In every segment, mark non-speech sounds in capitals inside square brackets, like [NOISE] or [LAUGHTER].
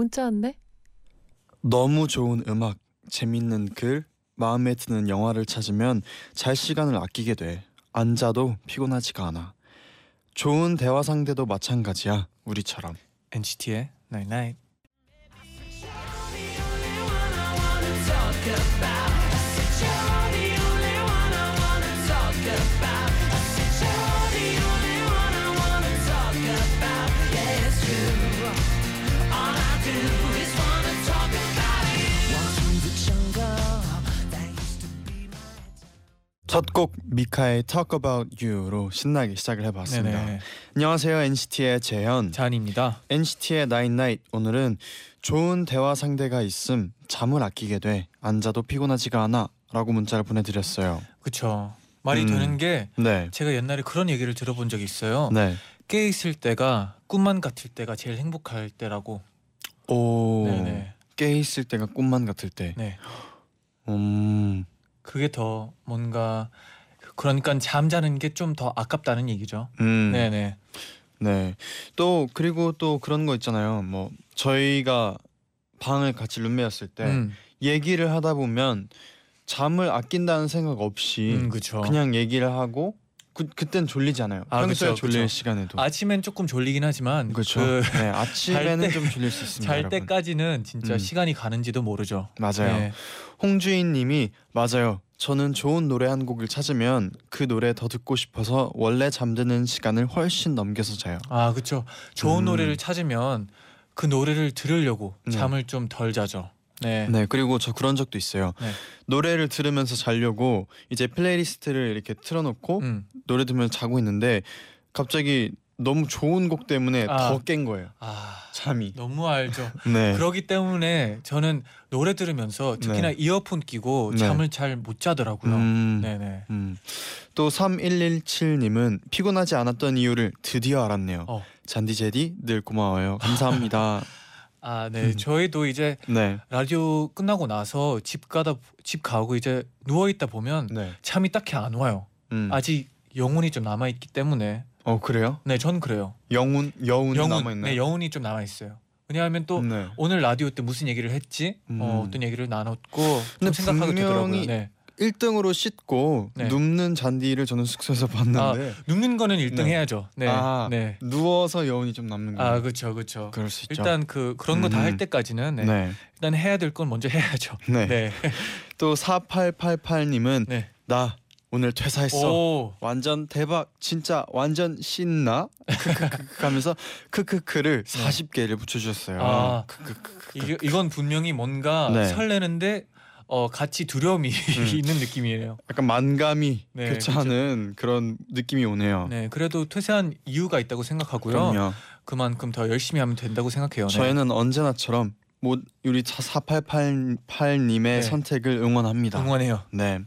문자 왔네. 너무 좋은 음악, 재밌는 글, 마음에 드는 영화를 찾으면 잘 시간을 아끼게 돼. 앉아도 피곤하지가 않아. 좋은 대화 상대도 마찬가지야. 우리처럼. NCT의 Night Night 첫곡 미카의 Talk About You로 신나게 시작을 해봤습니다. 네네 안녕하세요 NCT의 재현. 잔입니다 NCT의 Nine Night 오늘은 좋은 대화 상대가 있음 잠을 아끼게 돼 앉아도 피곤하지가 않아라고 문자를 보내드렸어요. 그쵸 말이 음. 되는 게 네, 제가 옛날에 그런 얘기를 들어본 적이 있어요 네. 깨 있을 때가 꿈만 같을 때가 제일 행복할 때라고 오, 네네 깨 있을 때가 꿈만 같을 때. 네 음, 그게 더 뭔가 그러니까 잠자는 게 좀 더 아깝다는 얘기죠 음, 네네 네. 또 그리고 또 그런 거 있잖아요. 뭐 저희가 방을 같이 룸메였을 때 음, 얘기를 하다 보면 잠을 아낀다는 생각 없이 음 그냥 얘기를 하고 그 그땐 졸리지 않아요. 아, 평소에 그쵸, 졸릴 그쵸. 시간에도. 아침엔 조금 졸리긴 하지만 그렇죠. 그 네, 아침에는 때- 좀 졸릴 수 있습니다. 잘 여러분. 때까지는 진짜 음. 시간이 가는지도 모르죠. 맞아요. 네. 홍주인 님이 맞아요. 저는 좋은 노래 한 곡을 찾으면 그 노래 더 듣고 싶어서 원래 잠드는 시간을 훨씬 넘겨서 자요. 아 그렇죠. 좋은 음. 노래를 찾으면 그 노래를 들으려고 네. 잠을 좀 덜 자죠. 네. 네 그리고 저 그런 적도 있어요. 네. 노래를 들으면서 자려고 이제 playlist를 이렇게 틀어놓고 음. 노래 들으면서 자고 있는데 갑자기 너무 좋은 곡 때문에 아. 더 깬 거예요. 아 잠이. 너무 알죠. [LAUGHS] 네. 그러기 때문에 저는 노래 들으면서 특히나 네. 이어폰 끼고 네. 잠을 잘 못 자더라고요. 음, 네네. 음. 또 3117님은 피곤하지 않았던 이유를 드디어 알았네요. 어. 잔디 제디 늘 고마워요. 감사합니다. [LAUGHS] 아 네. 음. 저희도 이제 네. 라디오 끝나고 나서 집 가다 집 가고 이제 누워 있다 보면 네. 잠이 딱히 안 와요. 음. 아직 영혼이 좀 남아 있기 때문에. 어 그래요? 네, 전 그래요. 영혼 여운 남아 있나요? 네, 영혼이 좀 남아 있어요. 왜냐하면 또 네. 오늘 라디오 때 무슨 얘기를 했지? 어, 음. 어떤 얘기를 나눴고 근데 좀 생각하게 되더라고요. 분명히 네. 1등으로 씻고 네. 눕는 잔디를 저는 숙소에서 봤는데 눕는 거는 1등 네. 해야죠. 네. 아, 네. 누워서 여운이 좀 남는 거예요. 아, 그렇죠. 그렇죠. 그럴 수 있죠. 일단 그 그런 거 다 할 음. 때까지는 네. 네. 일단 해야 될 건 먼저 해야죠. 네. 네. [LAUGHS] 또 4888님은 네. 나 오늘 퇴사했어. 오. 완전 대박. 진짜 완전 신나. 크크크 하면서 크크크를 40개를 붙여 주셨어요. 네. 아. 크크크. 이, 이건 분명히 뭔가 네. 설레는데 어 같이 두려움이 음. [LAUGHS] 있는 느낌이에요. 약간 만감이 네, 교차하는 그런 느낌이 오네요. 네, 그래도 퇴사한 이유가 있다고 생각하고요. 그럼요. 그만큼 더 열심히 하면 된다고 생각해요. 네. 저희는 언제나처럼 뭐 우리 4888님의 네. 선택을 응원합니다. 응원해요. 네.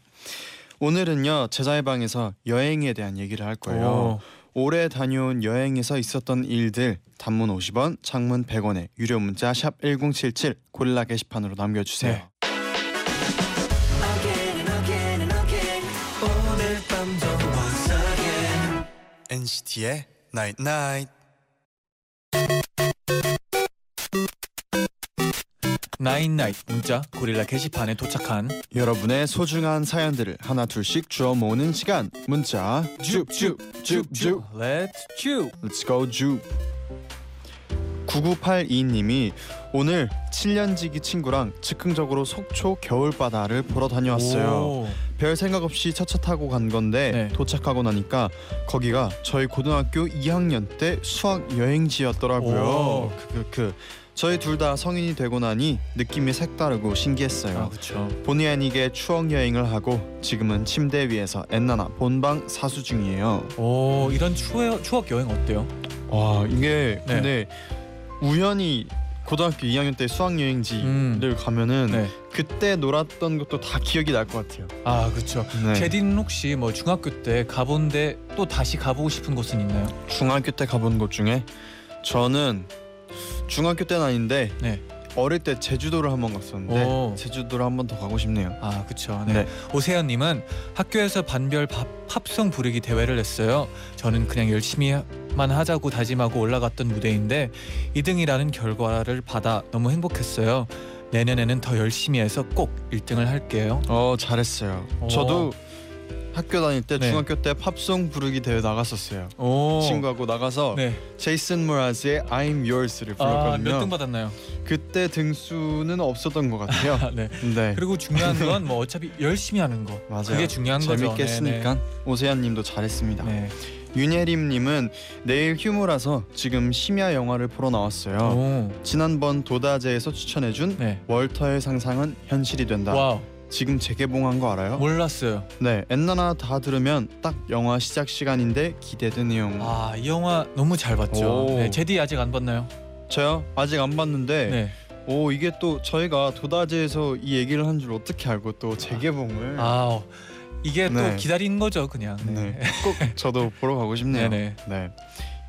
오늘은요 제자의 방에서 여행에 대한 얘기를 할 거예요. 오. 올해 다녀온 여행에서 있었던 일들 단문 50원, 장문 100원에 유료 문자 샵 #1077 고릴라 게시판으로 남겨주세요. 네. NCT의 Night Night. 나인나잇 문자 고릴라 게시판에 도착한 여러분의 소중한 사연들을 하나 둘씩 주워 모으는 시간 문자 줍줍줍줍 Let's 주. Let's go 줍 9982님이 오늘 7년지기 친구랑 즉흥적으로 속초 겨울바다를 보러 다녀왔어요 오. 별 생각 없이 차차 타고 간 건데 네. 도착하고 나니까 거기가 저희 고등학교 2학년 때 수학 여행지였더라고요 오. 그, 그, 그. 저희 둘 다 성인이 되고 나니 느낌이 색다르고 신기했어요 아. 본의 아니게 추억 여행을 하고 지금은 침대 위에서 엔나나 본방 사수 중이에요. 오 이런 추억 추억 여행 어때요? 와 이게 네. 근데 우연히 고등학교 2학년 때 수학 여행지를 음. 가면은 네. 그때 놀았던 것도 다 기억이 날 것 같아요. 아 그렇죠. 네. 제디는 혹시 뭐 중학교 때 가본데 또 다시 가보고 싶은 곳은 있나요? 중학교 때 가본 곳 중에 저는 중학교 때는 아닌데 네. 어릴 때 제주도를 한 번 갔었는데 오. 제주도를 한 번 더 가고 싶네요. 아 그렇죠. 네. 네. 오세현님은 학교에서 반별 팝, 팝송 부르기 대회를 냈어요. 저는 그냥 열심히만 하자고 다짐하고 올라갔던 무대인데 2등이라는 결과를 받아 너무 행복했어요. 내년에는 더 열심히 해서 꼭 1등을 할게요. 어 잘했어요. 오. 저도 학교 다닐 때 네. 중학교 때 팝송 부르기 대회 나갔었어요. 오. 친구하고 나가서 네. 제이슨 므라즈의 I'm Yours를 아, 불렀거든요. 몇등 받았나요? 그때 등수는 없었던 것 같아요. 아, [LAUGHS] 네. 네. 그리고 중요한 [LAUGHS] 건 뭐 어차피 열심히 하는 거. 맞아요. 그게 중요한 거죠. 재밌게 했으니까 오세현님도 잘했습니다. 네. 네. 윤예림님은 내일 휴무라서 지금 심야 영화를 보러 나왔어요. 오. 지난번 도다제에서 추천해준 네. 월터의 상상은 현실이 된다. 와우. 지금 재개봉한 거 알아요? 몰랐어요. 네, 엔나나 다 들으면 딱 영화 시작 시간인데 기대되네요. 아, 이 영화 너무 잘 봤죠. 오. 네, 제디 아직 안 봤나요? 저요 아직 안 봤는데 네. 오 이게 또 저희가 도다제에서 이 얘기를 한 줄 어떻게 알고 또 재개봉을 아, 이게 또 네. 기다린 거죠, 그냥. 네. 꼭 저도 보러 가고 싶네요. 네네. [LAUGHS] 네.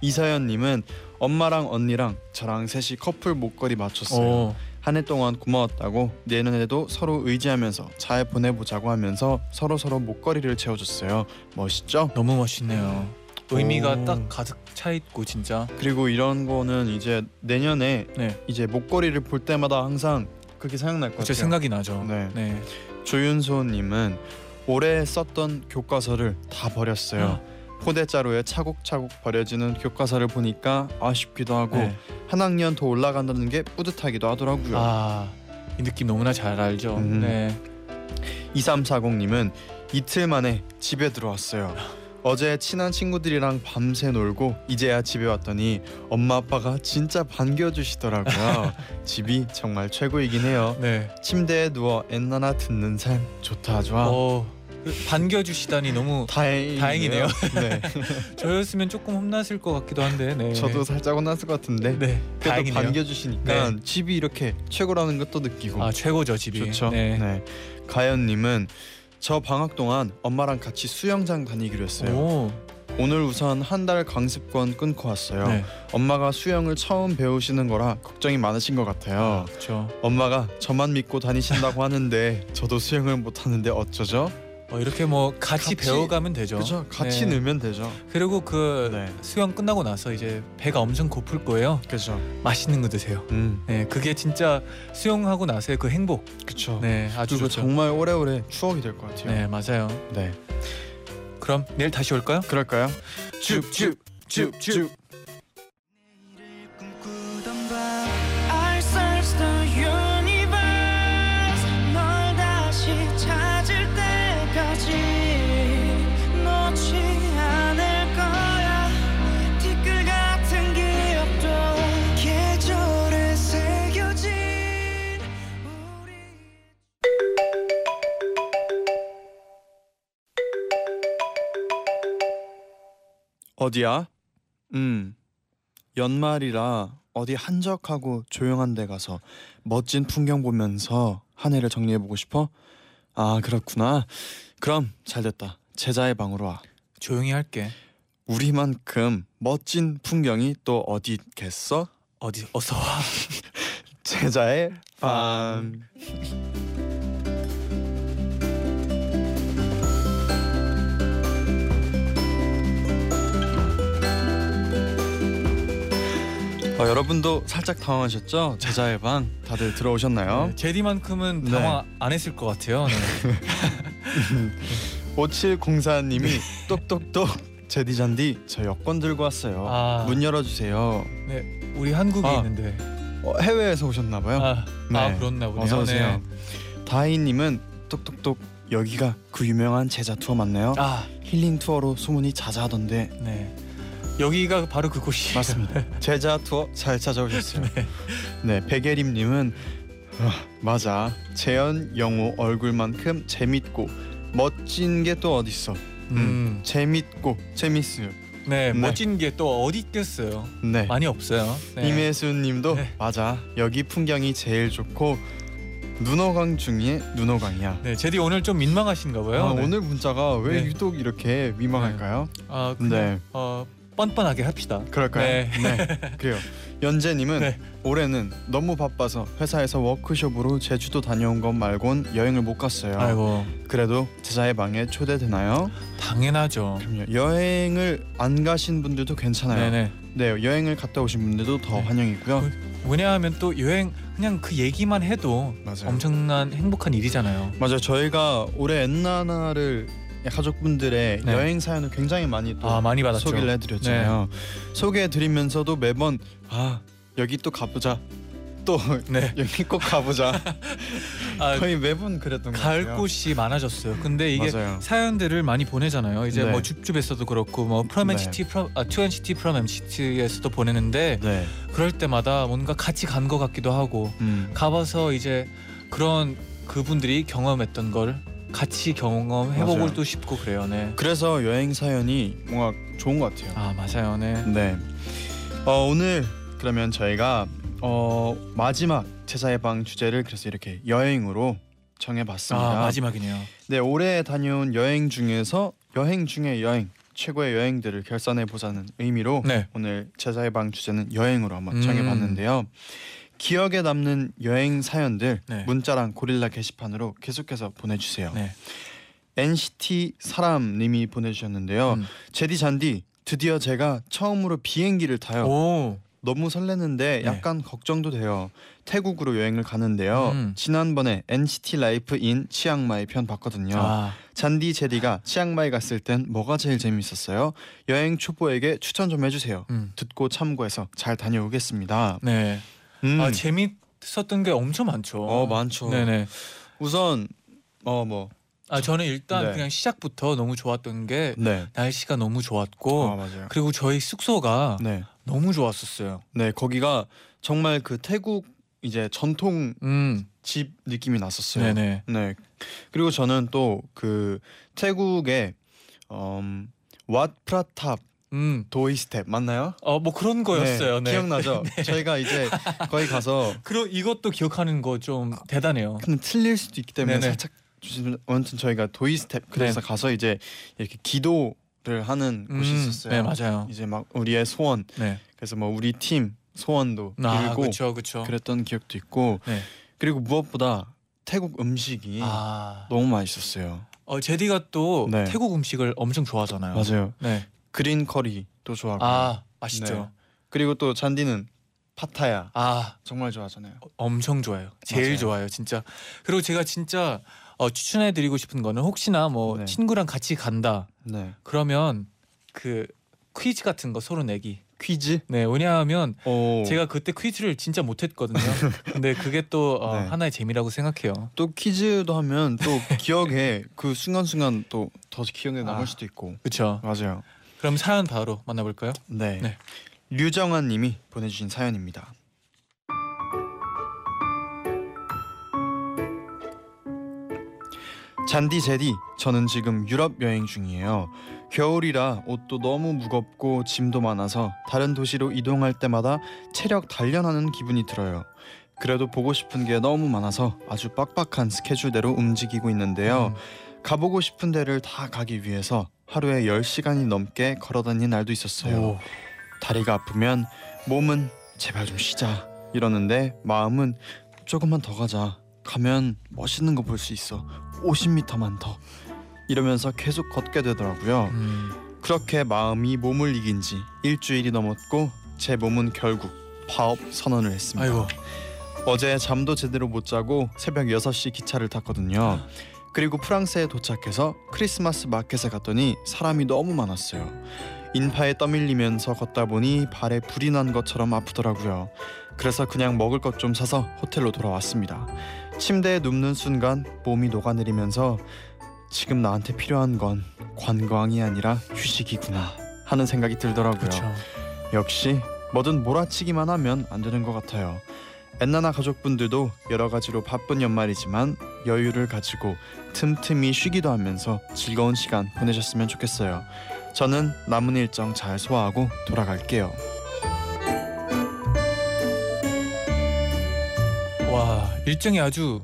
이서연님은 엄마랑 언니랑 저랑 셋이 커플 목걸이 맞췄어요. 오. 한해 동안 고마웠다고 내년에도 서로 의지하면서 잘 보내보자고 하면서 서로 서로 목걸이를 채워줬어요. 멋있죠? 너무 멋있네요. 의미가 오. 딱 가득 차 있고 진짜. 그리고 이런 거는 이제 내년에 네. 이제 목걸이를 볼 때마다 항상 그렇게 생각날 것 같아요. 생각이 나죠. 네. 네. 조윤소님은 올해 썼던 교과서를 다 버렸어요. 포대자루에 차곡차곡 버려지는 교과서를 보니까 아쉽기도 하고 네. 한 학년 더 올라간다는 게 뿌듯하기도 하더라고요. 아, 이 느낌 너무나 잘 알죠. 음. 네. 2340님은 이틀 만에 집에 들어왔어요. 어제 친한 친구들이랑 밤새 놀고 이제야 집에 왔더니 엄마 아빠가 진짜 반겨주시더라고요. [LAUGHS] 집이 정말 최고이긴 해요. 네. 침대에 누워 엔나나 듣는 삶 좋다 좋아. 어, 그 반겨주시다니 너무 다행이네요. 다행이네요. 네. [LAUGHS] 저였으면 조금 혼났을 것 같기도 한데. 네. 저도 살짝 혼났을 것 같은데 네. 그래도 다행이네요. 반겨주시니까 네. 집이 이렇게 최고라는 것도 느끼고 아 최고죠 집이. 좋죠. 네. 네. 가연님은 저 방학 동안 엄마랑 같이 수영장 다니기로 했어요. 오. 오늘 우선 한 달 강습권 끊고 왔어요. 네. 엄마가 수영을 처음 배우시는 거라 걱정이 많으신 것 같아요. 그렇죠. 엄마가 저만 믿고 다니신다고 하는데 저도 수영을 못 하는데 어쩌죠? 어, 이렇게 뭐 같이, 같이- 배워가면 되죠. 그죠? 같이 네. 늘면 되죠. 그리고 그 네. 수영 끝나고 나서 이제 배가 엄청 고플 거예요. 그죠. 맛있는 거 드세요. 음, 네, 그게 진짜 수영하고 나서의 그 행복. 그쵸. 네, 아주 그리고 좋죠. 정말 오래오래 추억이 될 것 같아요. 네, 맞아요. 네. 그럼 내일 다시 올까요? 그럴까요? 줍줍줍줍. 어디야? 음. 연말이라 어디 한적하고 조용한 데 가서 멋진 풍경 보면서 한 해를 정리해 보고 싶어? 아, 그렇구나. 그럼 잘 됐다. 제자의 방으로 와. 조용히 할게. 우리만큼 멋진 풍경이 또 어디 있겠어? 어디 어서 와. [LAUGHS] 제자의 방. 어, 여러분도 살짝 당황하셨죠? 제자의 방 다들 들어오셨나요? 네, 제디만큼은 네. 당황 안 했을 것 같아요. [LAUGHS] 네. 5704님이 똑똑똑 제디 잔디 저 여권 들고 왔어요. 아. 문 열어주세요. 네, 우리 한국에 아. 있는데. 어, 해외에서 오셨나봐요. 아, 네. 아 그렇나 보네요. 어서 오세요. 네. 다희님은 똑똑똑 여기가 그 유명한 제자 투어 맞나요? 아, 힐링 투어로 소문이 자자하던데 네. 여기가 바로 그곳이 맞습니다. [LAUGHS] 제자 투어 잘 찾아오셨어요. 네, 백예림님은 아, 맞아 재현 영호 얼굴만큼 재밌고 멋진 게 또 어딨어. 음. 재밌고 재밌어요. 네, 네. 멋진 게 또 어디 있겠어요. 네. 많이 없어요. 네. 임혜수님도 네. 맞아 여기 풍경이 제일 좋고 눈호강 중에 눈호강이야. 네, 제디 오늘 좀 민망하신가 봐요. 아, 네. 오늘 문자가 왜 네. 유독 이렇게 민망할까요? 아, 그냥, 네. 어, 뻔뻔하게 합시다. 그럴까요? 네. 네. [LAUGHS] 그래요. 연재님은 네. 올해는 너무 바빠서 회사에서 워크숍으로 제주도 다녀온 것 말곤 여행을 못 갔어요. 아이고, 그래도 제자의 방에 초대되나요? 당연하죠. 그럼요. 여행을 안 가신 분들도 괜찮아요. 네네. 네, 여행을 갔다 오신 분들도 더 네. 환영이고요. 왜냐하면 또 여행 그냥 그 얘기만 해도 맞아요. 엄청난 행복한 일이잖아요. 맞아요. 저희가 올해 엔나나를 가족분들의 네. 여행 사연을 굉장히 많이 또 아 많이 받았죠. 소개를 해드렸잖아요. 소개해드리면서도 매번 아 여기 또 가보자. 또 [LAUGHS] 네. [LAUGHS] 여기 꼭 가보자. [LAUGHS] 아, 거의 매번 그랬던 것갈 같아요. 곳이 많아졌어요. 근데 이게 맞아요. 사연들을 많이 보내잖아요. 이제 네. 뭐 줍줍에서도 그렇고 뭐 프롬 네. NCT 프롬 아투 NCT 프롬 MCT에서도 보내는데 네. 그럴 때마다 뭔가 같이 간 것 같기도 하고 음. 가봐서 이제 그런 그분들이 경험했던 걸 같이 경험해보고 맞아요. 또 싶고 그래요. 네. 그래서 여행 사연이 뭔가 좋은 것 같아요. 아 맞아요. 네. 네. 어, 오늘 그러면 저희가 어, 마지막 제자의 방 주제를 그래서 이렇게 여행으로 정해봤습니다. 아 마지막이네요. 네, 올해 다녀온 여행 중에서 여행 중에 여행 최고의 여행들을 결산해 보자는 의미로 네. 오늘 제자의 방 주제는 여행으로 한번 음. 정해봤는데요. 기억에 남는 여행 사연들 네. 문자랑 고릴라 게시판으로 계속해서 보내주세요. 네. NCT 사랑님이 보내주셨는데요. 음. 재디 쟌디 드디어 제가 처음으로 비행기를 타요. 오. 너무 설레는데 네. 약간 걱정도 돼요. 태국으로 여행을 가는데요. 음. 지난번에 NCT LIFE in 치앙마이 편 봤거든요. 아 쟌디 재디가 치앙마이 갔을 땐 뭐가 제일 재밌었어요? 여행 초보에게 추천 좀 해주세요. 음. 듣고 참고해서 잘 다녀오겠습니다. 네. 음. 아 재밌었던 게 엄청 많죠. 어 많죠. 네네. 우선 어뭐 아 저는 일단 네. 그냥 시작부터 너무 좋았던 게 네. 날씨가 너무 좋았고 아 맞아요. 그리고 저희 숙소가 네. 너무 좋았었어요. 네 거기가 정말 그 태국 이제 전통 음. 집 느낌이 났었어요. 네네. 네. 그리고 저는 또 그 태국의 음 왓 프라탑 음. 도이수텝 맞나요? 어 뭐 그런 거였어요. 네. 기억나죠? [LAUGHS] 저희가 이제 거기 가서 그리고 이것도 기억하는 거 좀 대단해요. 근데 틀릴 수도 있기 때문에 네네. 살짝. 아무튼 저희가 도이수텝 그래서 가서 이제 이렇게 기도를 하는 곳이 음, 있었어요. 네 맞아요. 이제 막 우리의 소원 네. 그래서 뭐 우리 팀 소원도 아 빌고 그렇죠 그렇죠. 그랬던 기억도 있고 네. 그리고 무엇보다 태국 음식이 아. 너무 맛있었어요. 어 재디가 또 네. 태국 음식을 엄청 좋아하잖아요. 맞아요. 네. 그린 커리도 좋아하고 아 맛있죠. 네. 그리고 또 잔디는 파타야 아 정말 좋아하잖아요. 엄청 좋아요. 제일 맞아요. 좋아요, 진짜. 그리고 제가 진짜 어, 추천해드리고 싶은 거는 혹시나 뭐 네. 친구랑 같이 간다 네. 그러면 그 퀴즈 같은 거 서로 내기. 퀴즈? 네, 왜냐하면 오. 제가 그때 퀴즈를 진짜 못했거든요. [LAUGHS] 근데 그게 또 어, 네. 하나의 재미라고 생각해요. 또 퀴즈도 하면 또 기억에 그 순간순간 또 더 기억에 남을 아. 수도 있고 그렇죠. 맞아요. 그럼 사연 바로 만나볼까요? 네. 네. 류정환 님이 보내주신 사연입니다. 잔디 제디, 저는 지금 유럽 여행 중이에요. 겨울이라 옷도 너무 무겁고 짐도 많아서 다른 도시로 이동할 때마다 체력 단련하는 기분이 들어요. 그래도 보고 싶은 게 너무 많아서 아주 빡빡한 스케줄대로 움직이고 있는데요. 음, 가보고 싶은 데를 다 가기 위해서 하루에 10시간이 넘게 걸어다닌 날도 있었어요. 오. 다리가 아프면 몸은 제발 좀 쉬자 이러는데 마음은 조금만 더 가자 가면 멋있는 거 볼 수 있어 50m만 더 이러면서 계속 걷게 되더라고요 음, 그렇게 마음이 몸을 이긴 지 일주일이 넘었고 제 몸은 결국 파업 선언을 했습니다 아이고. 어제 잠도 제대로 못 자고 새벽 6시 기차를 탔거든요 그리고 프랑스에 도착해서 크리스마스 마켓에 갔더니 사람이 너무 많았어요. 인파에 떠밀리면서 걷다 보니 발에 불이 난 것처럼 아프더라고요. 그래서 그냥 먹을 것 좀 사서 호텔로 돌아왔습니다. 침대에 눕는 순간 몸이 녹아내리면서 지금 나한테 필요한 건 관광이 아니라 휴식이구나 하는 생각이 들더라고요. 그렇죠. 역시 뭐든 몰아치기만 하면 안 되는 것 같아요. 엔나나 가족분들도 여러 가지로 바쁜 연말이지만 여유를 가지고 틈틈이 쉬기도 하면서 즐거운 시간 보내셨으면 좋겠어요. 저는 남은 일정 잘 소화하고 돌아갈게요. 와 일정이 아주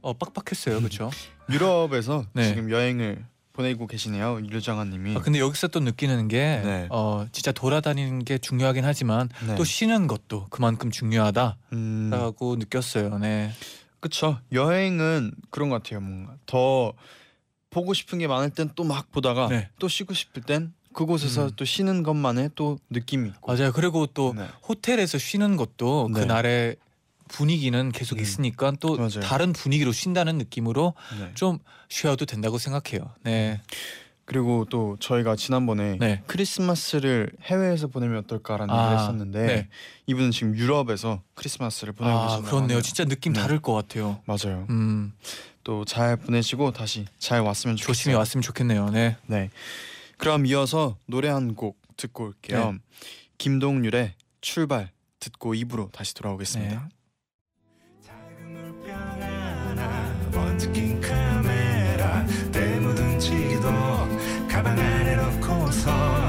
어, 빡빡했어요, 그렇죠? 유럽에서 네. 지금 여행을 보내고 계시네요, 류정아님이. 아, 근데 여기서 또 느끼는 게 네. 어, 진짜 돌아다니는 게 중요하긴 하지만 네. 또 쉬는 것도 그만큼 중요하다라고 음, 느꼈어요. 네. 그쵸. 여행은 그런 것 같아요. 뭔가 더 보고 싶은 게 많을 땐 또 막 보다가 네. 또 쉬고 싶을 땐 그곳에서 음. 또 쉬는 것만의 또 느낌이 있고. 맞아요. 그리고 또 네. 호텔에서 쉬는 것도 네. 그날의 분위기는 계속 음. 있으니까 또 맞아요. 다른 분위기로 쉰다는 느낌으로 네. 좀 쉬어도 된다고 생각해요. 네. 그리고 또 저희가 지난번에 네. 크리스마스를 해외에서 보내면 어떨까라는 아, 얘기를 했었는데 네. 이분은 지금 유럽에서 크리스마스를 보내고 아, 계신다고 그렇네요. 하네요. 진짜 느낌 네. 다를 것 같아요. 맞아요. 음, 또 잘 보내시고 다시 잘 왔으면 좋겠어요. 조심히 왔으면 좋겠네요. 네. 네. 그럼 이어서 노래 한 곡 듣고 올게요. 네. 김동률의 출발 듣고 입으로 다시 돌아오겠습니다. 낀 카메라 때 묻은 지도 가방 안에 넣고서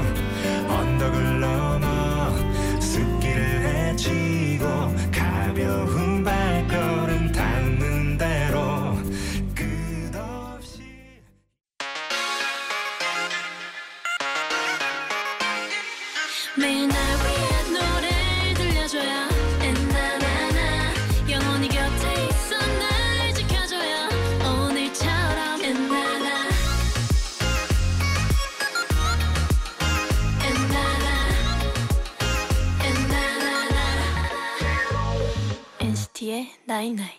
night night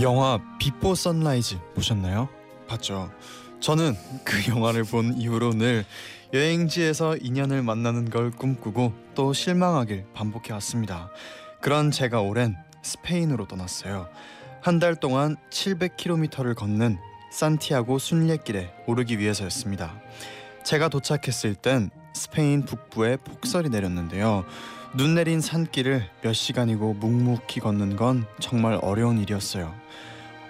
영화 Before Sunrise 보셨나요? 봤죠. 저는 그 영화를 본 이후로 늘 여행지에서 인연을 만나는 걸 꿈꾸고 또 실망하길 반복해 왔습니다. 그런 제가 올해는 스페인으로 떠났어요. 한 달 동안 700km를 걷는 산티아고 순례길에 오르기 위해서였습니다. 제가 도착했을 땐 스페인 북부에 폭설이 내렸는데요. 눈 내린 산길을 몇 시간이고 묵묵히 걷는 건 정말 어려운 일이었어요.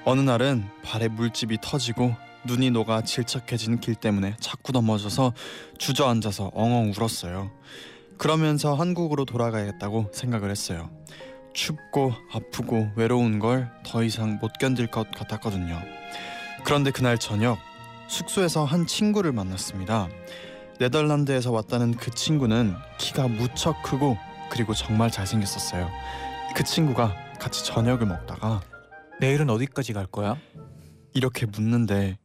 어느 날은 발에 물집이 터지고 눈이 녹아 질척해진 길 때문에 자꾸 넘어져서 주저앉아서 엉엉 울었어요. 그러면서 한국으로 돌아가야겠다고 생각을 했어요. 춥고 아프고 외로운 걸 더 이상 못 견딜 것 같았거든요. 그런데 그날 저녁 숙소에서 한 친구를 만났습니다. 네덜란드에서 왔다는 그 친구는 키가 무척 크고 그리고 정말 잘생겼었어요. 그 친구가 같이 저녁을 먹다가 내일은 어디까지 갈 거야? 이렇게 묻는데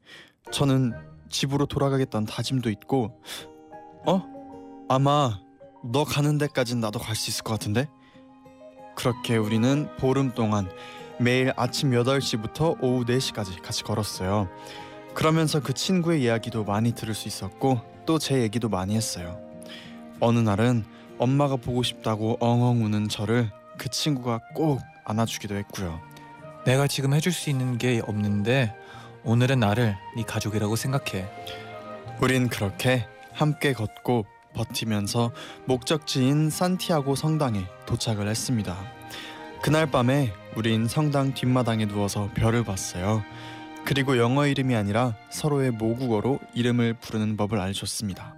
저는 집으로 돌아가겠다는 다짐도 있고 어? 아마 너 가는 데까진 나도 갈 수 있을 것 같은데? 그렇게 우리는 보름 동안 매일 아침 8시부터 오후 4시까지 같이 걸었어요. 그러면서 그 친구의 이야기도 많이 들을 수 있었고 또 제 얘기도 많이 했어요. 어느 날은 엄마가 보고 싶다고 엉엉 우는 저를 그 친구가 꼭 안아주기도 했고요. 내가 지금 해줄 수 있는 게 없는데 오늘은 나를 네 가족이라고 생각해. 우린 그렇게 함께 걷고 버티면서 목적지인 산티아고 성당에 도착을 했습니다. 그날 밤에 우린 성당 뒷마당에 누워서 별을 봤어요. 그리고 영어 이름이 아니라 서로의 모국어로 이름을 부르는 법을 알려줬습니다.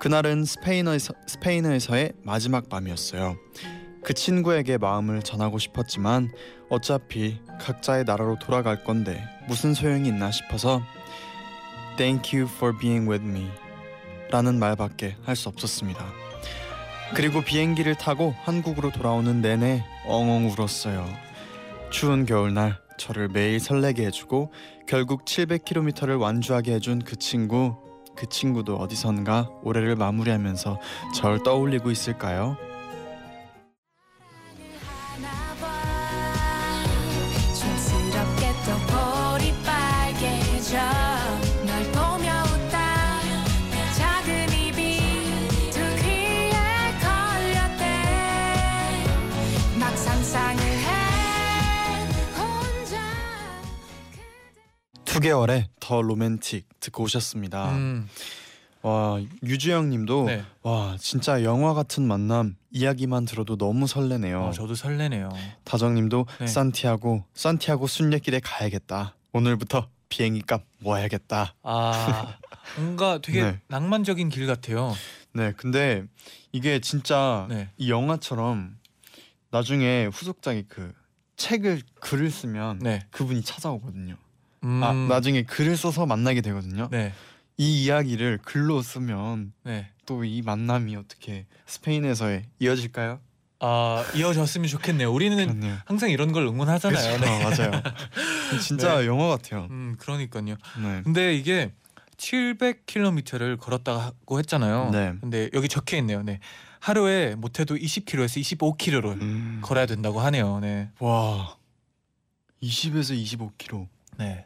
그날은 스페인어에서, 스페인어에서의 마지막 밤이었어요. 그 친구에게 마음을 전하고 싶었지만 어차피 각자의 나라로 돌아갈 건데 무슨 소용이 있나 싶어서 Thank you for being with me 라는 말밖에 할 수 없었습니다. 그리고 비행기를 타고 한국으로 돌아오는 내내 엉엉 울었어요. 추운 겨울날 저를 매일 설레게 해주고 결국 700km를 완주하게 해준 그 친구 그 친구도 어디선가 올해를 마무리하면서 절 떠올리고 있을까요? 2개월의 더 로맨틱 듣고 오셨습니다. 음, 와 유주영님도 네. 와 진짜 영화 같은 만남 이야기만 들어도 너무 설레네요. 어, 저도 설레네요. 다정님도 네. 산티아고 산티아고 순례길에 가야겠다. 오늘부터 비행기 값 모아야겠다. 아 뭔가 되게 [LAUGHS] 네. 낭만적인 길 같아요. 네, 근데 이게 진짜 네. 이 영화처럼 나중에 후속작이 그 책을 글을 쓰면 네. 그분이 찾아오거든요. 음, 아 나중에 글을 써서 만나게 되거든요. 네. 이 이야기를 글로 쓰면 네. 또 이 만남이 어떻게 스페인에서의 이어질까요? 아 이어졌으면 좋겠네요. 우리는 그렇네요. 항상 이런 걸 응원하잖아요. 그쵸, 네. 맞아요. 진짜 네. 영화 같아요. 음 그러니까요. 네. 근데 이게 700km를 걸었다고 했잖아요. 네. 근데 여기 적혀 있네요. 네. 하루에 못해도 20km에서 25km를 음. 걸어야 된다고 하네요. 네. 와 20에서 25km. 네.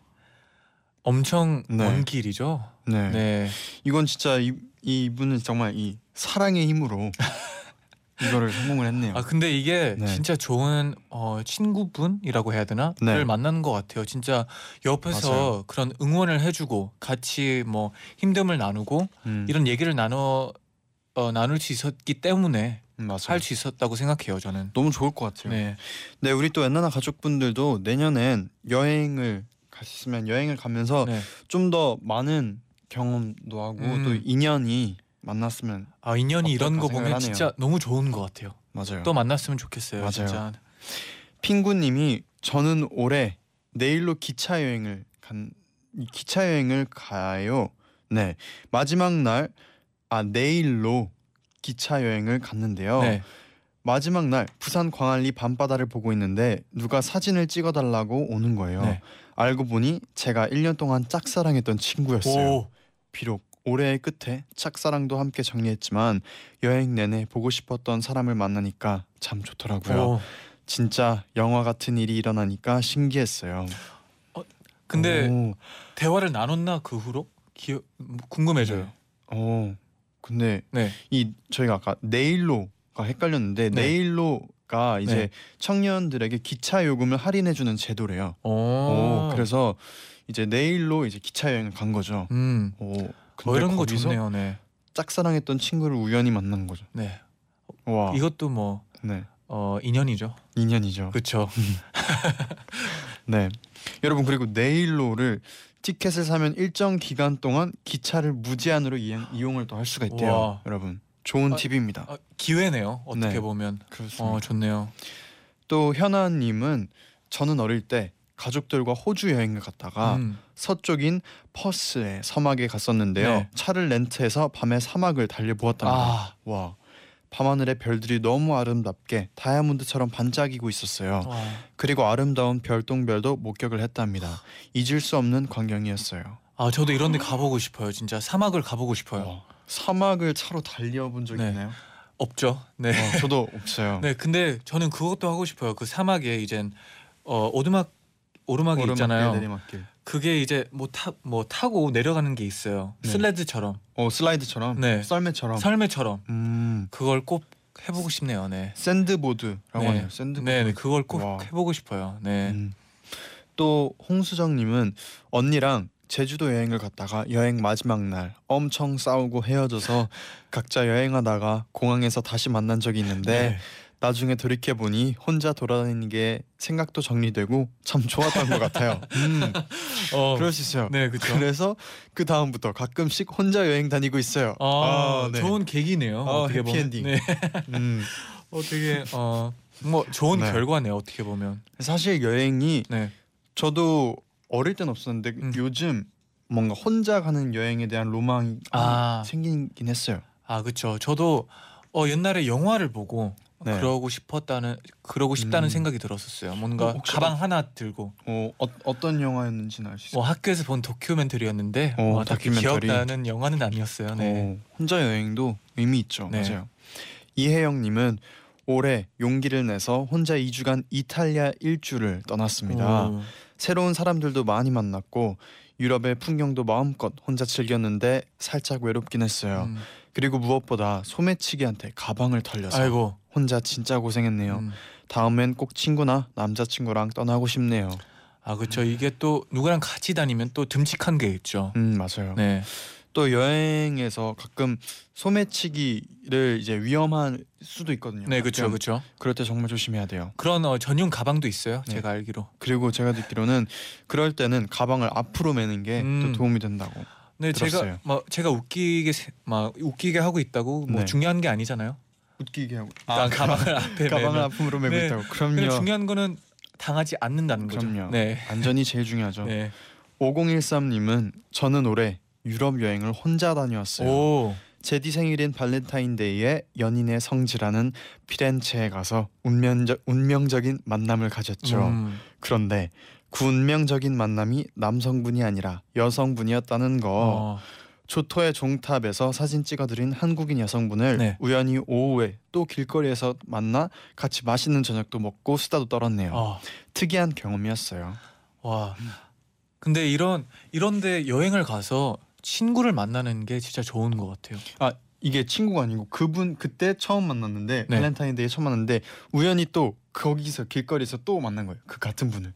엄청 네. 먼 길이죠. 네. 네. 이건 진짜 이 이분은 정말 이 사랑의 힘으로 [LAUGHS] 이거를 성공을 했네요. 아 근데 이게 네. 진짜 좋은 어, 친구분이라고 해야 되나? 네. 를 만나는 것 같아요. 진짜 옆에서 맞아요. 그런 응원을 해주고 같이 뭐 힘듦을 나누고 음, 이런 얘기를 나눠 어, 나눌 수 있었기 때문에 음, 맞아요. 할수 있었다고 생각해요. 저는. 너무 좋을 것 같아요. 네. 네. 우리 또 엔나나 가족분들도 내년엔 여행을 있으면 여행을 가면서 네. 좀더 많은 경험도 하고 음. 또 인연이 만났으면 아 인연이 이런 거 보면 생각을 진짜 너무 좋은 것 같아요. 맞아요. 또 만났으면 좋겠어요. 맞아요. 진짜. 핑구님이 저는 올해 내일로 기차 여행을 간 기차 여행을 가요. 네 마지막 날 아 내일로 기차 여행을 갔는데요. 네. 마지막 날 부산 광안리 밤바다를 보고 있는데 누가 사진을 찍어달라고 오는 거예요. 네. 알고 보니 제가 1년 동안 짝사랑했던 친구였어요. 오. 비록 올해의 끝에 짝사랑도 함께 정리했지만 여행 내내 보고 싶었던 사람을 만나니까 참 좋더라고요. 오. 진짜 영화 같은 일이 일어나니까 신기했어요. 근데 오, 대화를 나눴나 그 후로? 기억 궁금해져요. 오, 근데 네. 이 저희가 아까 내일로가 헷갈렸는데 네. 내일로 가 이제 네. 청년들에게 기차 요금을 할인해 주는 제도래요. 오. 오, 그래서 이제 내일로 이제 기차 여행을 간 거죠. 음. 오, 어, 이런 거 좋네요. 네. 짝사랑했던 친구를 우연히 만난 거죠. 네. 와, 이것도 뭐 네, 어, 인연이죠. 인연이죠. 그렇죠. [LAUGHS] 네, 여러분 그리고 내일로를 티켓을 사면 일정 기간 동안 기차를 무제한으로 이용, 이용을 또 할 수가 있대요. 와. 여러분 좋은 아, 팁입니다. 아, 기회네요. 어떻게 네. 보면. 그렇습니다. 어, 좋네요. 또 현아님은 저는 어릴 때 가족들과 호주 여행을 갔다가 음. 서쪽인 퍼스의 사막에 갔었는데요. 네. 차를 렌트해서 밤에 사막을 달려보았답니다. 아. 와, 밤하늘의 별들이 너무 아름답게 다이아몬드처럼 반짝이고 있었어요. 와. 그리고 아름다운 별똥별도 목격을 했답니다. 잊을 수 없는 광경이었어요. 아, 저도 이런 데 가보고 싶어요. 진짜 사막을 가보고 싶어요. 와, 사막을 차로 달려본 적이 네. 있나요? 없죠. 네. 어, 저도 없어요. [LAUGHS] 네, 근데 저는 그것도 하고 싶어요. 그 사막에 이젠 어, 오르막 오르막이 오르막길, 있잖아요. 내리막길. 그게 이제 뭐타뭐 타고 내려가는 게 있어요. 네. 슬레드처럼, 어 슬라이드처럼, 네. 썰매처럼. 설매처럼. 음, 그걸 꼭 해보고 싶네요. 네. sandboard라고 네. 하네요. sandboard. 네, 네, 그걸 꼭 와. 해보고 싶어요. 네. 음. 또 홍수정님은 언니랑 제주도 여행을 갔다가 여행 마지막 날 엄청 싸우고 헤어져서 각자 여행하다가 공항에서 다시 만난 적이 있는데 네. 나중에 돌이켜 보니 혼자 돌아다니는 게 생각도 정리되고 참 좋았던 것 같아요. 음, [LAUGHS] 어, 그럴 수 있어요. 네, 그렇죠. 그래서 그 다음부터 가끔씩 혼자 여행 다니고 있어요. 아, 네. 좋은 계기네요. 어. 해피엔딩. 네. 음, [LAUGHS] 어, 되게 어 뭐 좋은 네. 결과네요. 어떻게 보면. 사실 여행이 네. 저도 어릴 땐 없었는데 음. 요즘 뭔가 혼자 가는 여행에 대한 로망이 아. 생기긴 했어요. 아, 그렇죠. 저도 어 옛날에 영화를 보고 네. 그러고 싶었다는 그러고 싶다는 음. 생각이 들었었어요. 뭔가 어, 가방 하나 들고 어, 어 어떤 영화였는지는 알 수 있어요. 뭐 학교에서 본 다큐멘터리였는데 어, 뭐 딱히 다큐멘터리. 기억나는 영화는 아니었어요. 네. 어, 혼자 여행도 의미 있죠. 네. 맞아요. 이혜영님은 올해 용기를 내서 혼자 2주간 이탈리아 일주를 떠났습니다. 오. 새로운 사람들도 많이 만났고 유럽의 풍경도 마음껏 혼자 즐겼는데 살짝 외롭긴 했어요. 음. 그리고 무엇보다 소매치기한테 가방을 털려서 아이고. 혼자 진짜 고생했네요. 음. 다음엔 꼭 친구나 남자친구랑 떠나고 싶네요. 아 그렇죠. 이게 또 누구랑 같이 다니면 또 듬직한 게 있죠. 음 맞아요. 네. 또 여행에서 가끔 소매치기를 이제 위험한 수도 있거든요. 네, 그렇죠, 가끔. 그렇죠. 그럴 때 정말 조심해야 돼요. 그런 어, 전용 가방도 있어요. 네. 제가 알기로. 그리고 제가 듣기로는 그럴 때는 가방을 앞으로 매는 게 또 음. 도움이 된다고. 네, 들었어요. 제가 막 제가 웃기게 세- 막 웃기게 하고 있다고 뭐 네. 중요한 게 아니잖아요. 웃기게 하고. 아, 가방을 앞에 가방을 매면. 앞으로 메고 네. 있다고. 근데 그럼요. 중요한 거는 당하지 않는다는 거죠. 그럼요. 네. 안전이 제일 중요하죠. 네. 5013님은 저는 올해 유럽 여행을 혼자 다녀왔어요. 오. 제디 생일인 발렌타인데이에 연인의 성지라는 피렌체에 가서 운명적, 운명적인 만남을 가졌죠. 음. 그런데 그 운명적인 만남이 남성분이 아니라 여성분이었다는 거. 어. 조토의 종탑에서 사진 찍어드린 한국인 여성분을 네. 우연히 오후에 또 길거리에서 만나 같이 맛있는 저녁도 먹고 수다도 떨었네요. 어. 특이한 경험이었어요. 와. 근데 이런 이런데 여행을 가서 친구를 만나는 게 진짜 좋은 것 같아요. 아 이게 친구가 아니고 그분 그때 처음 만났는데 네. 발렌타인데이 처음 만났는데 우연히 또 거기서 길거리에서 또 만난 거예요. 그 같은 분을.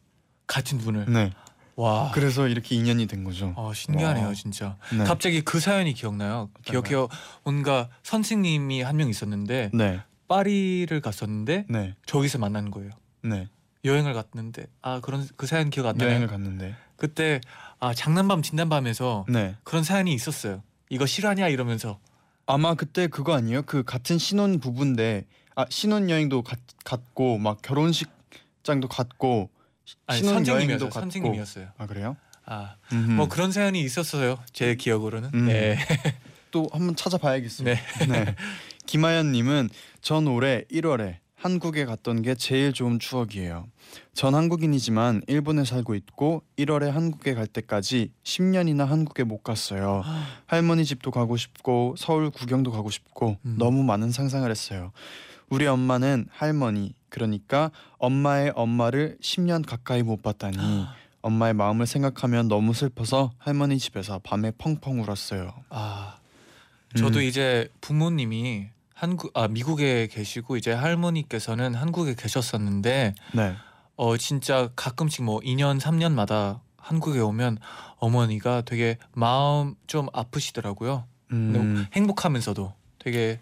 같은 분을. 네. 와. 그래서 이렇게 인연이 된 거죠. 어, 신기하네요, 와. 진짜. 네. 갑자기 그 사연이 기억나요. 기억해요. 뭔가 선생님이 한 명 있었는데 네. 파리를 갔었는데 네. 저기서 만난 거예요. 네. 여행을 갔는데 아 그런 그 사연 기억 안 나요. 여행을 갔는데. 그때 아 장난밤 진단밤에서 네. 그런 사연이 있었어요. 이거 실화냐 이러면서 아마 그때 그거 아니에요? 그 같은 신혼 부부인데 아 신혼 여행도 갔, 갔고 막 결혼식장도 갔고 아니 신혼 여행도 선생님이었어요. 갔고. 선생님이었어요. 아 그래요? 아 음흠. 뭐 그런 사연이 있었어요. 제 기억으로는. 음. 네. 또 한번 찾아봐야겠어요. 네. 네. [LAUGHS] 김하연님은 전 올해 1월에 한국에 갔던 게 제일 좋은 추억이에요. 전 한국인이지만 일본에 살고 있고 1월에 한국에 갈 때까지 10년이나 한국에 못 갔어요. 할머니 집도 가고 싶고 서울 구경도 가고 싶고 음. 너무 많은 상상을 했어요. 우리 엄마는 할머니 그러니까 엄마의 엄마를 10년 가까이 못 봤다니 엄마의 마음을 생각하면 너무 슬퍼서 할머니 집에서 밤에 펑펑 울었어요. 아 저도 음. 이제 부모님이 한국 아 미국에 계시고 이제 할머니께서는 한국에 계셨었는데 네. 어 진짜 가끔씩 뭐 2년 3년마다 한국에 오면 어머니가 되게 마음 좀 아프시더라고요. 음. 행복하면서도 되게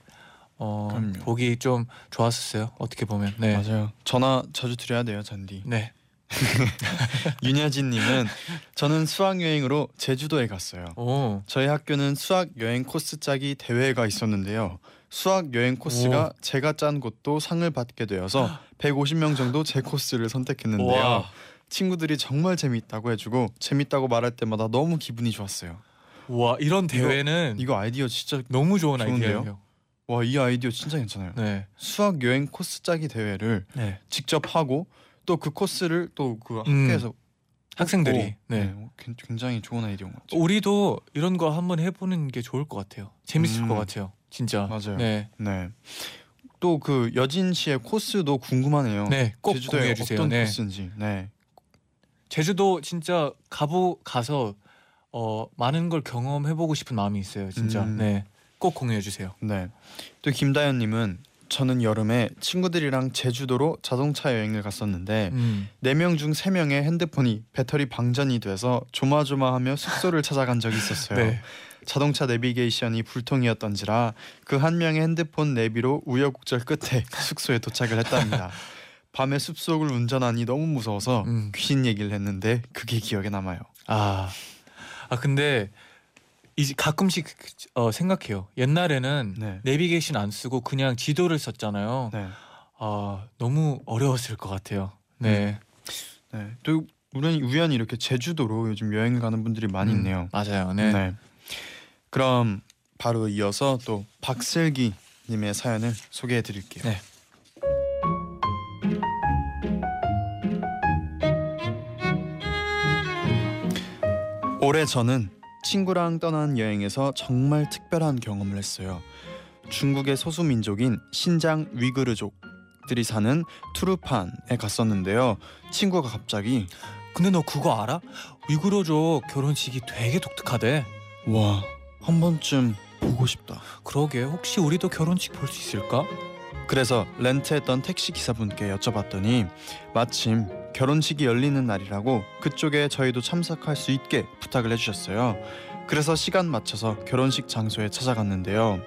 어 그럼요. 보기 좀 좋았었어요. 어떻게 보면 네. 맞아요. 전화 자주 드려야 돼요, 잔디. 네. [LAUGHS] 윤여진님은 저는 수학 여행으로 제주도에 갔어요. 오. 저희 학교는 수학 여행 코스 짜기 대회가 있었는데요. 수학 여행 코스가 제가 짠 곳도 상을 받게 되어서 [GASPS] 150명 정도 제 코스를 선택했는데요. 와. 친구들이 정말 재밌다고 해주고 재밌다고 말할 때마다 너무 기분이 좋았어요. 와 이런 대회는 이거 아이디어 진짜 너무 좋은? 아이디어예요. 와 이 아이디어 진짜 괜찮아요. 네. 수학 여행 코스 짜기 대회를 네. 직접 하고 또 그 코스를 또그 음. 학교에서 학생들이 오, 네. 어, 굉- 굉장히 좋은 아이디어인 것 같아요. 우리도 이런 거 한번 해보는 게 좋을 것 같아요. 재밌을 음. 것 같아요. 진짜. 맞아요. 네. 네. 또 그 여진 씨의 코스도 궁금하네요. 네. 꼭 제주도에 공유해 주세요. 어떤 네. 코스인지. 네. 제주도 진짜 가보 가서 어 많은 걸 경험해 보고 싶은 마음이 있어요. 진짜. 음. 네. 꼭 공유해 주세요. 네. 또 김다현 님은 저는 여름에 친구들이랑 제주도로 자동차 여행을 갔었는데 음. 네명 중 세 명의 핸드폰이 배터리 방전이 돼서 조마조마하며 숙소를 [LAUGHS] 찾아간 적이 있었어요. 네. 자동차 내비게이션이 불통이었던지라 그 한 명의 핸드폰 내비로 우여곡절 끝에 [LAUGHS] 숙소에 도착을 했답니다. 밤에 숲속을 운전하니 너무 무서워서 음. 귀신 얘기를 했는데 그게 기억에 남아요. 아. 아 근데 이제 가끔씩 어 생각해요. 옛날에는 네. 내비게이션 안 쓰고 그냥 지도를 썼잖아요. 네. 아, 너무 어려웠을 것 같아요. 네. 네. 또 우연히 우연히 이렇게 제주도로 요즘 여행을 가는 분들이 많이 음, 있네요. 맞아요. 네. 그럼 바로 이어서 또 박슬기 님의 사연을 소개해 드릴게요. 네. 올해 저는 친구랑 떠난 여행에서 정말 특별한 경험을 했어요. 중국의 소수 민족인 신장 위그르족들이 사는 투르판에 갔었는데요. 친구가 갑자기 근데 너 그거 알아? 위구르족 결혼식이 되게 독특하대. 와 한 번쯤 보고 싶다. 그러게 혹시 우리도 결혼식 볼 수 있을까? 그래서 렌트했던 택시 기사분께 여쭤봤더니 마침 결혼식이 열리는 날이라고 그쪽에 저희도 참석할 수 있게 부탁을 해주셨어요. 그래서 시간 맞춰서 결혼식 장소에 찾아갔는데요.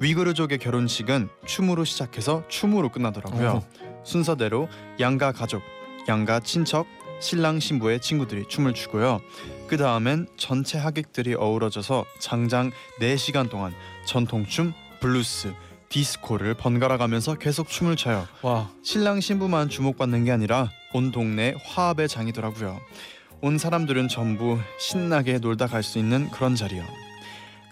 위구르족의 결혼식은 춤으로 시작해서 춤으로 끝나더라고요. 순서대로 양가 가족, 양가 친척, 신랑 신부의 친구들이 춤을 추고요. 그 다음엔 전체 하객들이 어우러져서 장장 4시간 동안 전통춤, 블루스, 디스코를 번갈아 가면서 계속 춤을 춰요. 와 신랑 신부만 주목받는 게 아니라 온 동네 화합의 장이더라고요. 온 사람들은 전부 신나게 놀다 갈 수 있는 그런 자리요.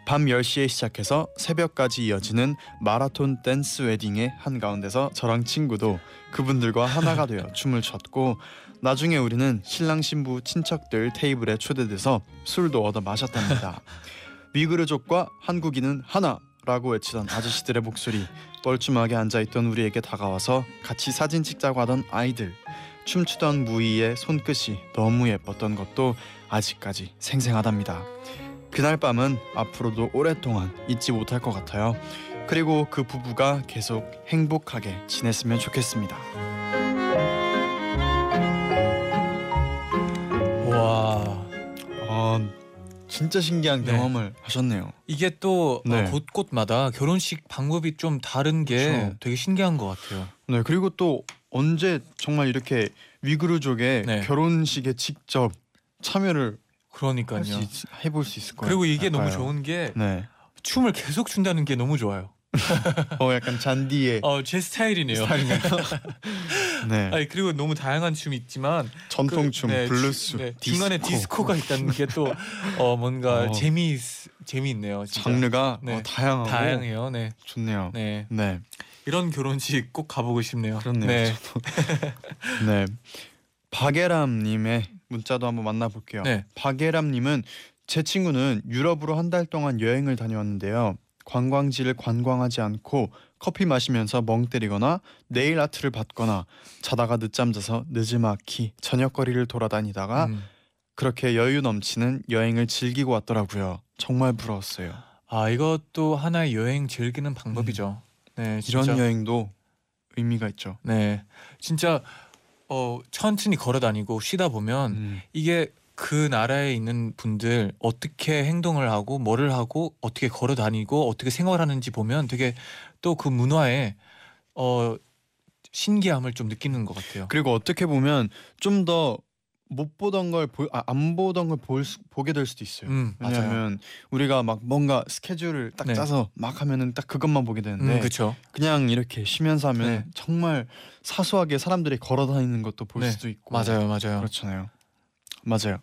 밤 10시에 시작해서 새벽까지 이어지는 마라톤 댄스 웨딩의 한가운데서 저랑 친구도 그분들과 하나가 되어 [LAUGHS] 춤을 췄고 나중에 우리는 신랑 신부 친척들 테이블에 초대돼서 술도 얻어 마셨답니다. [LAUGHS] 위그르족과 한국인은 하나라고 외치던 아저씨들의 목소리 뻘쭘하게 앉아있던 우리에게 다가와서 같이 사진 찍자고 하던 아이들 춤추던 무희의 손끝이 너무 예뻤던 것도 아직까지 생생하답니다. 그날 밤은 앞으로도 오랫동안 잊지 못할 것 같아요. 그리고 그 부부가 계속 행복하게 지냈으면 좋겠습니다. 와. 아, 진짜 신기한 네. 경험을 하셨네요. 이게 또 네. 어, 곳곳마다 결혼식 방법이 좀 다른 게 그쵸. 되게 신기한 것 같아요. 네, 그리고 또 언제 정말 이렇게 위구르족의 네. 결혼식에 직접 참여를 그러니까요. 할수 있, 해볼 수 있을 거예요. 그리고 이게 너무 같아요. 좋은 게 네. 춤을 계속 춘다는 게 너무 좋아요. [LAUGHS] 어 약간 쟌디의 어, 제 스타일이네요. [LAUGHS] 네. 아니 그리고 너무 다양한 춤이 있지만 전통춤, 그, 네, 블루스, 주- 네, 디스코. 중간에 디스코가 있다는 게 또 어, 뭔가 어. 재미 재미있네요. 진짜. 장르가 네. 어, 다양하고 다양해요. 네, 좋네요. 네. 네 네. 이런 결혼식 꼭 가보고 싶네요. 그렇네요. 네, [LAUGHS] 네. 박예람 님의 문자도 한번 만나 볼게요. 네. 박예람 님은 제 친구는 유럽으로 한 달 동안 여행을 다녀왔는데요. 관광지를 관광하지 않고 커피 마시면서 멍 때리거나 네일 아트를 받거나 자다가 늦잠 자서 늦지막히 저녁거리를 돌아다니다가 음. 그렇게 여유 넘치는 여행을 즐기고 왔더라고요. 정말 부러웠어요. 아 이것도 하나의 여행 즐기는 방법이죠. 네, 진짜. 음. 이런 여행도 의미가 있죠. 네, 진짜 어 천천히 걸어 다니고 쉬다 보면 음. 이게 그 나라에 있는 분들 어떻게 행동을 하고 뭐를 하고 어떻게 걸어 다니고 어떻게 생활하는지 보면 되게 또 그 문화에 어 신기함을 좀 느끼는 것 같아요. 그리고 어떻게 보면 좀 더 못 보던 걸 보, 아, 안 보던 걸볼 수, 보게 될 수도 있어요. 음, 맞아요. 왜냐하면 우리가 막 뭔가 스케줄을 딱 네. 짜서 막 하면은 딱 그것만 보게 되는데 음. 그냥 이렇게 쉬면서 하면 네. 정말 사소하게 사람들이 걸어 다니는 것도 볼 네, 수도 있고 맞아요, 맞아요. 그렇잖아요. 맞아요.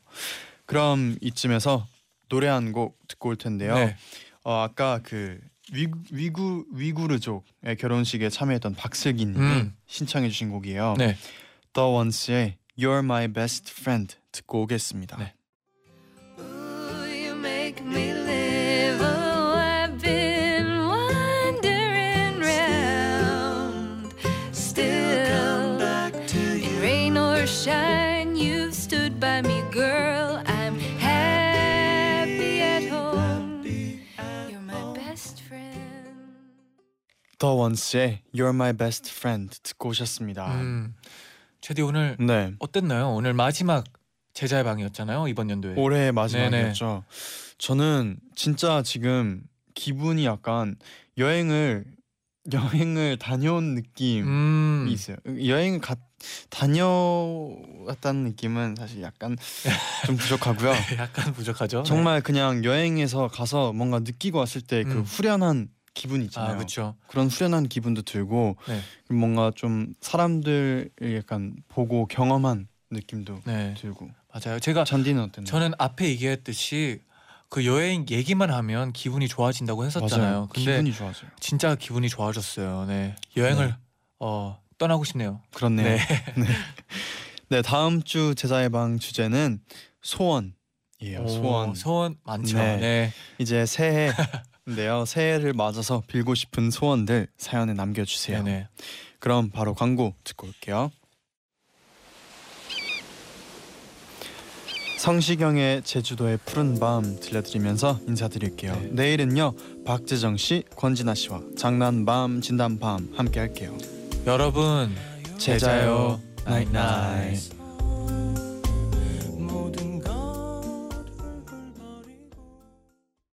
그럼 이쯤에서 노래 한 곡 듣고 올 텐데요. 네, 어, 아까 그 위구, 위구 위구르족의 결혼식에 참여했던 박슬기님이 음. 신청해주신 곡이에요. 네. The Ones의 You're My Best Friend 듣고 오겠습니다. 네. Ooh, you make me live. Oh, I've been wandering round. Still, in rain or shine, you've stood by me, girl. I'm happy at home. You're my best friend. The Ones의 You're My Best Friend 듣고 오셨습니다. 음, 제디 오늘 네. 어땠나요? 오늘 마지막 제자의 방이었잖아요 이번 연도에. 올해 마지막이었죠. 저는 진짜 지금 기분이 약간 여행을 여행을 다녀온 느낌이 음, 있어요. 여행을 가, 다녀왔다는 느낌은 사실 약간 [LAUGHS] 좀 부족하고요. 약간 부족하죠. 정말 그냥 여행에서 가서 뭔가 느끼고 왔을 때그 음. 후련한 기분 네. 있잖아요. 아 그렇죠. 그런 후련한 기분도 들고 네. 뭔가 좀 사람들 약간 보고 경험한 느낌도 네, 들고. 맞아요. 제가 잔디는 어땠나요? 저는 앞에 얘기했듯이 그 여행 얘기만 하면 기분이 좋아진다고 했었잖아요. 맞아요. 근데 기분이 좋아져요. 진짜 기분이 좋아졌어요. 네, 여행을 네. 어 떠나고 싶네요. 그렇네요. 네. [LAUGHS] 네. 네, 다음 주 제자의 방 주제는 소원이에요. 오, 소원. 소원 많죠. 네. 네. 이제 새해 [LAUGHS] 인데요. 새해를 맞아서 빌고 싶은 소원들 사연에 남겨주세요. 네네. 그럼 바로 광고 듣고 올게요. 성시경의 제주도의 푸른 밤 들려드리면서 인사드릴게요. 네. 내일은요 박재정 씨, 권진아 씨와 장난밤 진단밤 함께 할게요. 여러분 제자요 나잇 나잇